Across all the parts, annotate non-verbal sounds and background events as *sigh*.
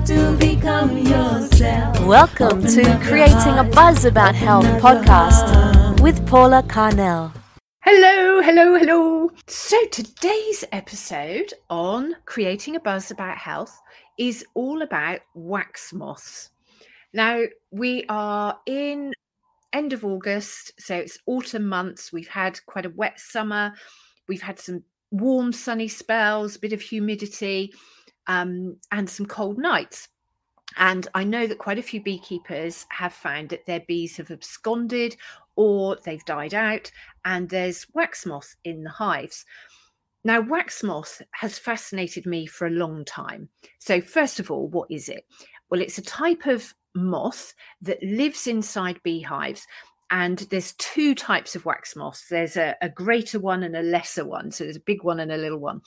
have to become yourself. Welcome Open to Creating a Buzz About Health open up podcast with Paula Carnell. Hello, hello, hello. So today's episode on creating a buzz about health is all about wax moths. Now, we are in end of August, so it's autumn months. We've had quite a wet summer. We've had some warm sunny spells, a bit of humidity, um, and some cold nights. And I know that quite a few beekeepers have found that their bees have absconded or they've died out, and there's wax moth in the hives. Now, wax moth has fascinated me for a long time. So, first of all, what is it? Well, it's a type of moth that lives inside beehives. And there's two types of wax moths. There's a, a greater one and a lesser one. So there's a big one and a little one.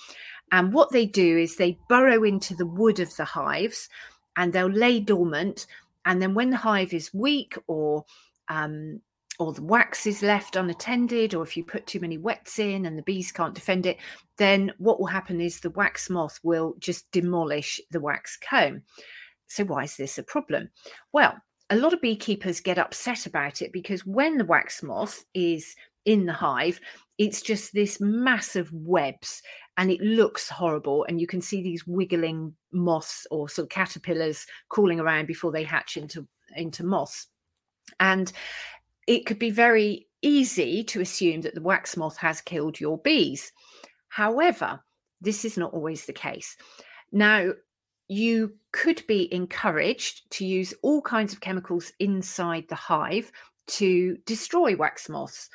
And what they do is they burrow into the wood of the hives and they'll lay dormant. And then when the hive is weak or um, or the wax is left unattended, or if you put too many wets in and the bees can't defend it, then what will happen is the wax moth will just demolish the wax comb. So, why is this a problem? Well, a lot of beekeepers get upset about it because when the wax moth is in the hive, it's just this massive webs and it looks horrible. And you can see these wiggling moths or sort of caterpillars crawling around before they hatch into, into moths. And it could be very easy to assume that the wax moth has killed your bees. However, this is not always the case. Now, you could be encouraged to use all kinds of chemicals inside the hive to destroy wax moths.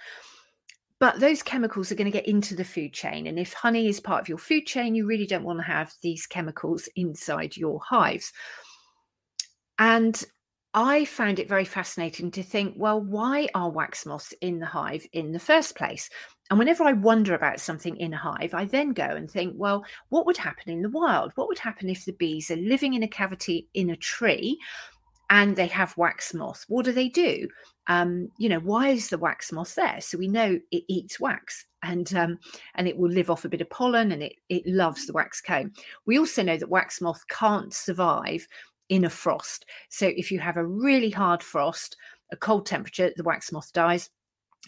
But those chemicals are going to get into the food chain. And if honey is part of your food chain, you really don't want to have these chemicals inside your hives. And I found it very fascinating to think, well, why are wax moths in the hive in the first place? And whenever I wonder about something in a hive, I then go and think, well, what would happen in the wild? What would happen if the bees are living in a cavity in a tree and they have wax moth? What do they do? Um, you know, why is the wax moth there? So we know it eats wax and um, and it will live off a bit of pollen and it it loves the wax comb. We also know that wax moth can't survive in a frost. So if you have a really hard frost, a cold temperature, the wax moth dies.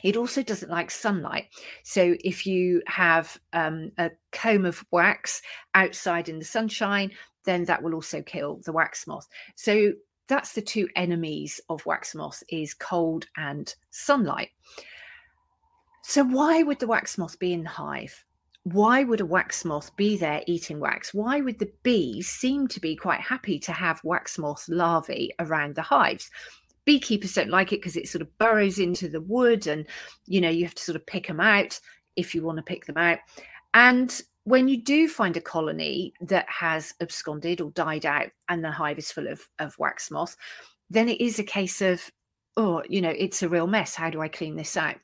It also doesn't like sunlight. So if you have um, a comb of wax outside in the sunshine, then that will also kill the wax moth. So that's the two enemies of wax moth is cold and sunlight. So why would the wax moth be in the hive? why would a wax moth be there eating wax? Why would the bees seem to be quite happy to have wax moth larvae around the hives? Beekeepers don't like it because it sort of burrows into the wood and, you know, you have to sort of pick them out if you want to pick them out. And when you do find a colony that has absconded or died out and the hive is full of, of wax moth, then it is a case of, oh, you know, it's a real mess. How do I clean this out?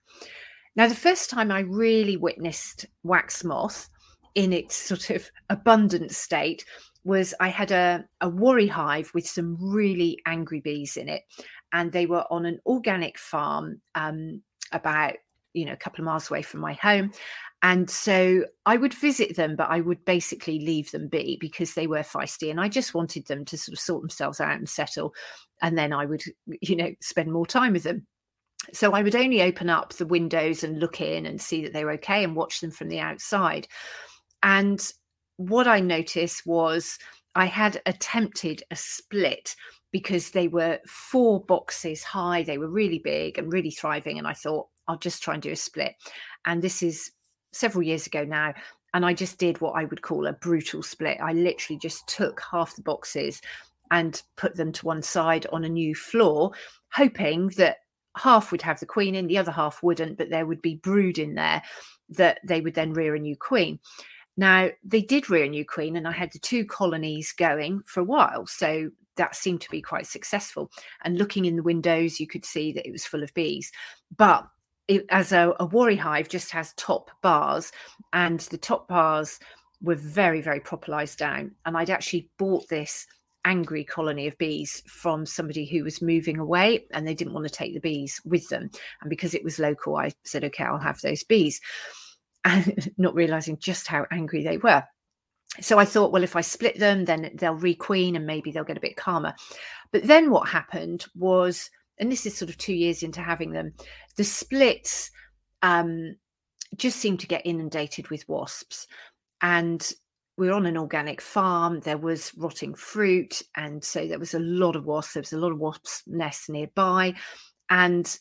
Now, the first time I really witnessed wax moth in its sort of *laughs* abundant state was I had a, a Warré hive with some really angry bees in it. And they were on an organic farm um, about, you know, a couple of miles away from my home. And so I would visit them, but I would basically leave them be because they were feisty. And I just wanted them to sort of sort themselves out and settle. And then I would, you know, spend more time with them so I would only open up the windows and look in and see that they were okay and watch them from the outside. And what I noticed was I had attempted a split because they were four boxes high. They were really big and really thriving. And I thought, I'll just try and do a split. And this is several years ago now. And I just did what I would call a brutal split. I literally just took half the boxes and put them to one side on a new floor, hoping that half would have the queen in, the other half wouldn't, but there would be brood in there that they would then rear a new queen. Now, they did rear a new queen, and I had the two colonies going for a while. So that seemed to be quite successful. And looking in the windows, you could see that it was full of bees. But as a, a Warré hive just has top bars, and the top bars were very, very propolized down. And I'd actually bought this angry colony of bees from somebody who was moving away and they didn't want to take the bees with them. And because it was local, I said, okay, I'll have those bees. And *laughs* not realizing just how angry they were. so I thought, well, if I split them, then they'll requeen and maybe they'll get a bit calmer. But then what happened was, and this is sort of two years into having them, the splits um, just seemed to get inundated with wasps. And we are on an organic farm. There was rotting fruit. And so there was a lot of wasps. There was a lot of wasps' nests nearby. And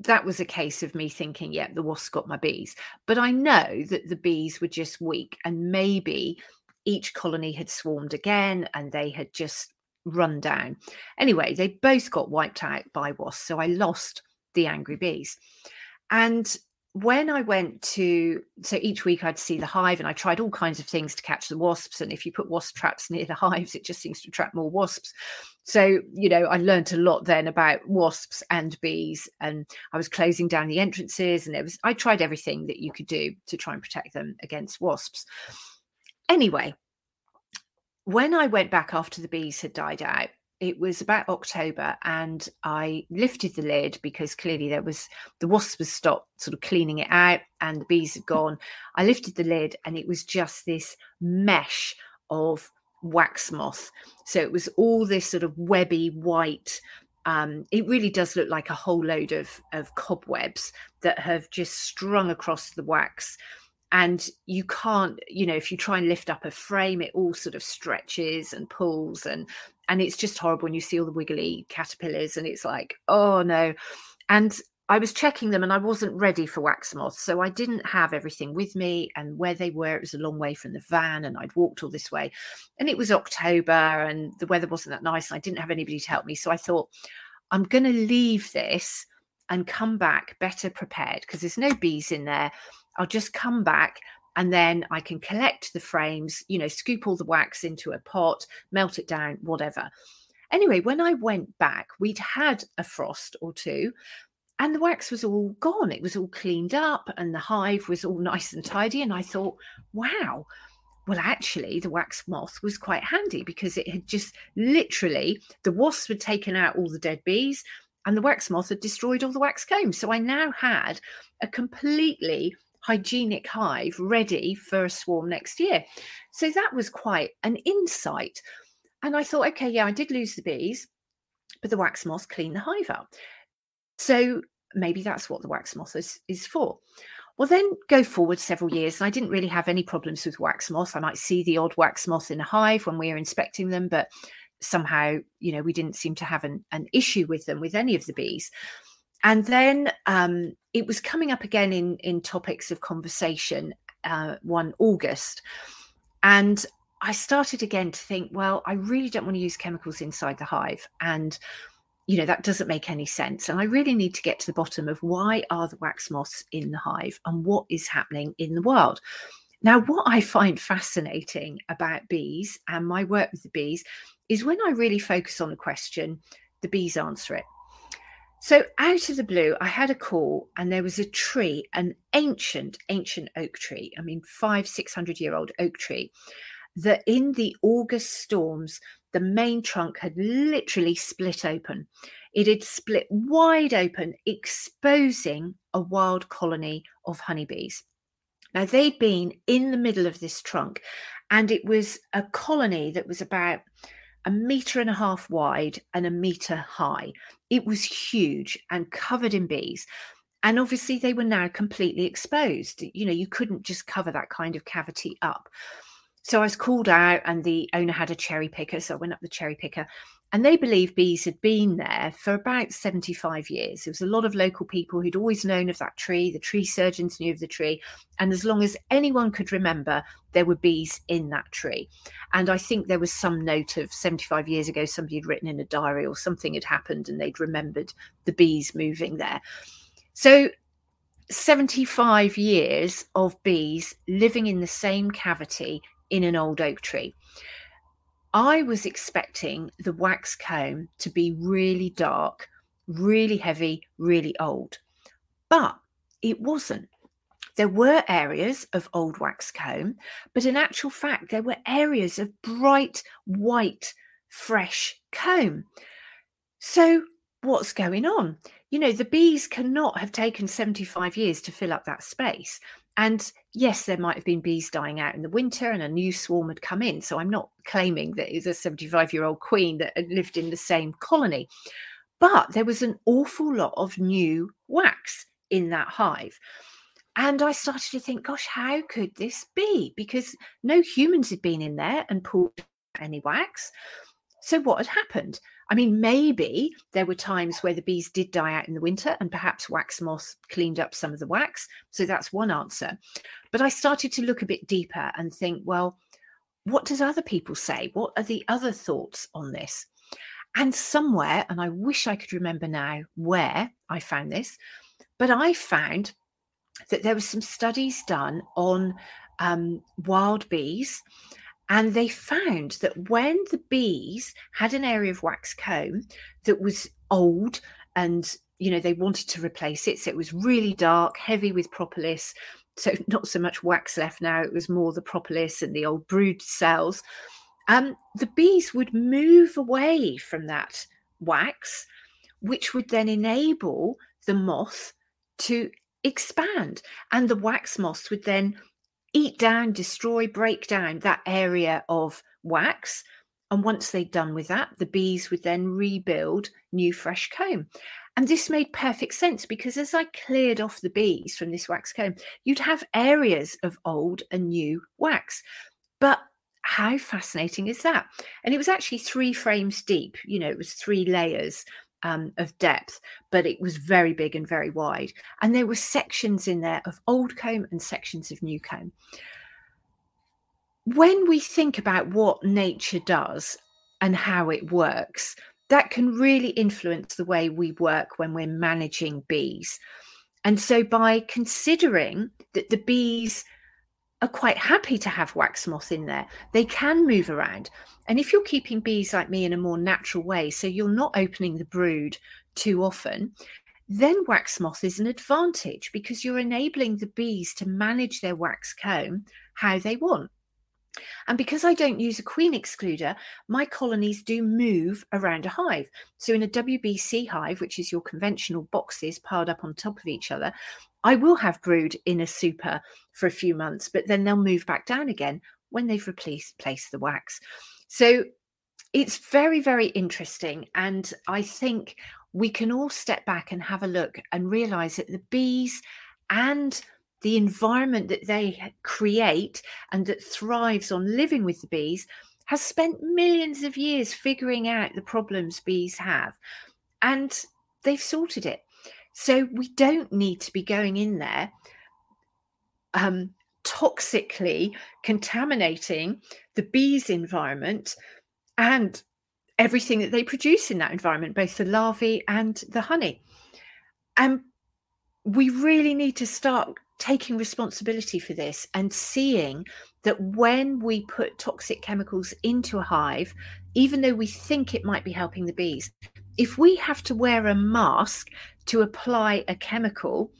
that was a case of me thinking, yeah, the wasps got my bees. But I know that the bees were just weak and maybe each colony had swarmed again and they had just run down. Anyway, they both got wiped out by wasps. So I lost the angry mm. bees. And when I went to, so each week I'd see the hive and I tried all kinds of things to catch the wasps. And if you put wasp traps near the *laughs* hives, it just seems to attract more wasps. So, you know, I learned a lot then about wasps and bees. And I was closing down the entrances and it was, I tried everything that you could do to try and protect them against wasps. Anyway, when I went back after the bees had died out, it was about October, and I lifted the lid because clearly there was the wasps was stopped sort of cleaning it out and the bees had gone. I lifted the lid, and it was just this mesh of wax moth. So it was all this sort of webby white. Um, it really does look like a whole load of of cobwebs that have just strung across the wax and you can't you know if you try and lift up a frame it all sort of stretches and pulls and and it's just horrible when you see all the wiggly caterpillars and it's like oh no. And i was checking them and i wasn't ready for wax moths so i didn't have everything with me and where they were it was a long way from the van and i'd walked all this way. And it was october and the weather wasn't that nice and i didn't have anybody to help me so i thought i'm going to leave this and come back better prepared because there's no bees in there I'll just come back and then I can collect the frames, you know, scoop all the wax into a pot, melt it down, whatever. Anyway, when I went back, we'd had a frost or two, and the wax was all gone. It was all cleaned up, and the hive was all *laughs* nice and tidy. And I thought, wow, well, actually, the wax moth was quite handy because it had just literally, the wasps had taken out all the dead bees, and the wax moth had destroyed all the wax combs. So I now had a completely hygienic hive ready for a swarm next year. So that was quite an insight. And I thought, okay, yeah, I did lose the bees, but the wax moth cleaned the hive up. So maybe that's what the wax moth is, is for. Well, then go forward several years, and I didn't really have any problems with wax moth. I might see the odd wax moth in a hive when we are inspecting them, but somehow, you know, we didn't seem to have an, an issue with them with any of the bees and then um, it was coming up again in in topics of conversation uh, one August, and I started again to think, well, I really don't want to use chemicals inside the hive, and you know that doesn't make any sense. And i really need to get to the bottom of why are the wax moths in the hive and what is happening in the world? Now what i find fascinating about bees and my work with the bees is when i really focus on a question the bees answer it so, out of the blue, I had a call and there was a tree, an ancient, ancient oak tree. I mean, five, 600 year old oak tree, that in the August storms, the main trunk had literally split open. It had split wide open, exposing a wild colony of honeybees. Now, they'd been in the middle of this trunk, and it was a colony that was about a meter and a half wide and a meter high. It was huge and covered in bees. And obviously, they were now completely exposed. You know, you couldn't just cover that kind of cavity up. So I was called out, and the owner had a cherry picker. So I went up the cherry picker and they believe bees had been there for about 75 years. There was a lot of local people who'd always known of that tree. The tree surgeons knew of the tree. And as long as anyone could remember, there were bees in that tree. And I think there was some note of 75 years ago, somebody had written in a diary or something had happened and they'd remembered the bees moving there. So 75 years of bees living in the same cavity in an old oak tree. I was expecting the wax comb to be really dark, really heavy, really old, but it wasn't. There were areas of old wax comb, but in actual fact, there were areas of bright white, fresh comb. So, what's going on? You know, the bees cannot have taken 75 years to fill up that space. And yes, there might have been bees dying out in the winter and a new swarm had come in. So I'm not claiming that it was a 75 year old queen that had lived in the same colony. But there was an awful lot of new wax in that hive. And I started to think, gosh, how could this be? Because no humans had been in there and pulled any wax. So what had happened? I mean, maybe there were times where the bees did die out in the winter and perhaps wax moths cleaned up some of the wax. So that's one answer. But I started to look a bit deeper and think, well, what does other people say? What are the other thoughts on this? And somewhere, and I wish I could remember now where I found this, but I found that there were some studies done on um, wild bees and they found that when the bees had an area of wax comb that was old and you know they wanted to replace it so it was really dark heavy with propolis so *laughs* not so much wax left now it was more the propolis and the old brood cells um, the bees would move away from that wax which would then enable the moth to expand. And the wax moths would then eat down, destroy, break down that area of wax. And once they'd done with that, the bees would then rebuild new fresh comb. And this made perfect sense because as I cleared off the bees from this wax comb, you'd have areas of old and new wax. But how fascinating is that? And it was actually three frames deep, you know, it was three layers um, of depth, but it was very big and very wide. And there were sections in there of old comb and sections of new comb. When we think about what nature does and how it works, that can really influence the way we work when we're managing bees. And so, by considering that the bees are quite happy to have wax moth in there, they can move around. And if you're keeping bees like me in a more natural way, so you're not opening the brood too often, then wax moth is an advantage because you're enabling the bees to manage their wax comb how they want. And because I don't use a queen excluder, my colonies do move around a hive. So in a WBC hive, which is your conventional boxes piled up on top of each other, I will have brood in a super for a few months, but then they'll move back down again when they've replaced, replaced the wax. So it's very, very interesting. And I think we can all step back and have a look and realize that the bees and the environment that they create and that thrives on living with the bees has spent millions of years figuring out the problems bees have and they've sorted it so we don't need to be going in there um, toxically contaminating the bees' environment and everything that they produce in that environment, both the larvae and the honey. And we really need to start taking responsibility for this and seeing that when we put toxic chemicals into a hive, even though we think it might be helping the bees, if we have to wear a mask to apply a chemical,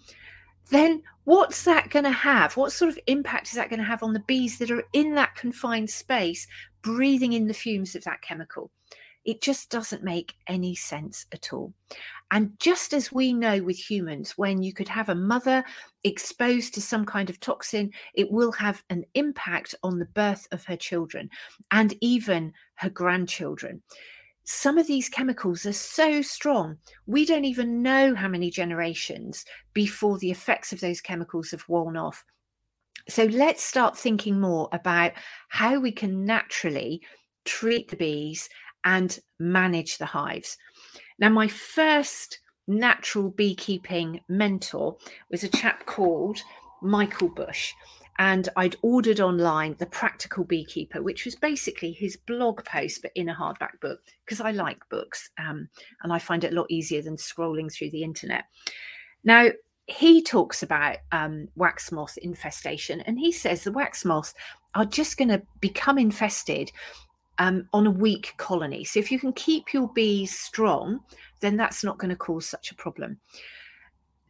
then what's that going to have? What sort of impact is that going to have on the bees that are in that confined space, breathing in the fumes of that chemical? It just doesn't make any sense at all. And just as we know with humans, when you could have a mother exposed to some kind of toxin, it will have an impact on the birth of her children and even her grandchildren some of these chemicals are so strong, we don't even know how many generations before the effects of those chemicals have worn off. So let's start thinking more about how we can naturally treat the bees and manage the hives. Now, my first natural beekeeping mentor was a chap called Michael Bush and I'd ordered online The Practical Beekeeper, which was basically his blog post, but in a hardback book, because I like books um, and I find it a lot easier than scrolling through the internet. Now, he talks about um, wax moth infestation, and he says the wax moths are just going to become infested um, on a weak colony. So, if you can keep your bees strong, then that's not going to cause such a problem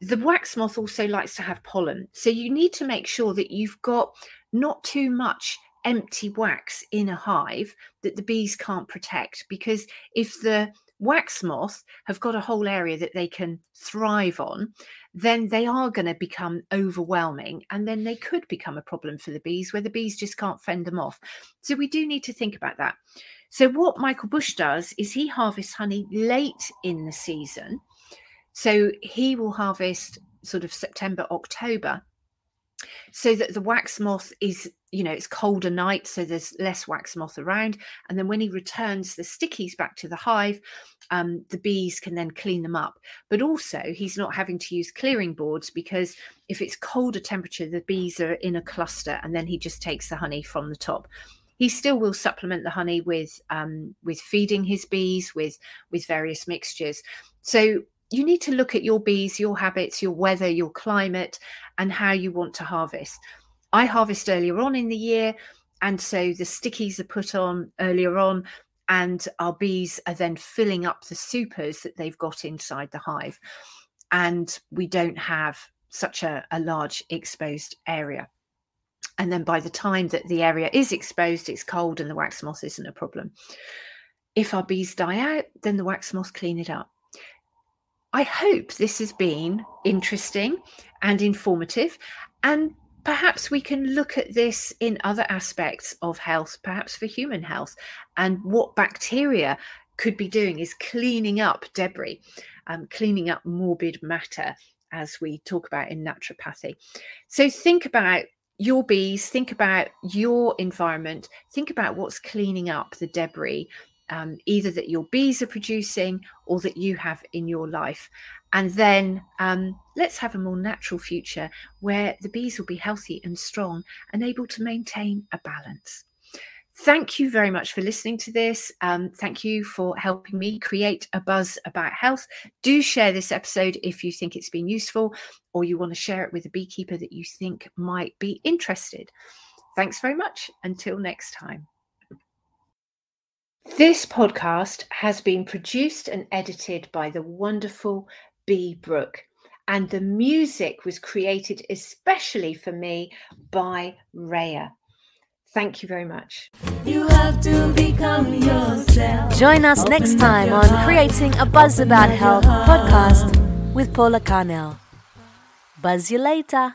the wax moth also likes to have pollen. So you need to make sure that you've got not too much empty wax in a hive that the bees can't protect. Because if the wax moth have got a whole area that they can thrive on, then they are going to become overwhelming and then they could become a problem for the bees where the bees just can't fend them off. So we do need to think about that. So, what Michael Bush does is he harvests honey late in the season. So, he will harvest sort of September, October so that the wax moth is you know it's colder night so there's less wax moth around. And then when he returns the stickies back to the hive um, the bees can then clean them up. But also he's not having to use clearing boards because if it's colder temperature the bees are in a cluster and then he just takes the honey from the top. He still will supplement the honey with um, with feeding his bees with with various mixtures. So you need to look at your bees, your habits, your weather, your climate, and how you want to harvest. I harvest earlier on in the year, and so the stickies are put on earlier on, and our bees are then filling up the supers that they've got inside the hive. And we don't have such a, a large exposed area. And then by the time that the area is exposed, it's cold and the wax moth isn't a problem. If our bees die out, then the wax moths clean it up. I hope this has been interesting and informative. And perhaps we can look at this in other aspects of health, perhaps for human health, and what bacteria could be doing is cleaning up debris, um, cleaning up morbid matter, as we talk about in naturopathy. So think about your bees, think about your environment, think about what's cleaning up the debris um, either that your bees are producing or that you have in your life. And then um, let's have a more natural future where the bees will be healthy and strong and able to maintain a balance. Thank you very much for listening to this. Um, thank you for helping me create a buzz about health. Do share this episode if you think it's been useful or you want to share it with a beekeeper that you think might be interested. Thanks very much. Until next time. This podcast has been produced and edited by the wonderful Bee Brook, and the music was created especially for me by Raya. Thank you very much. You have to become yourself. Join us Open next time on heart. Creating a Buzz About Open up Health heart. podcast with Paula Carnell. Buzz you later.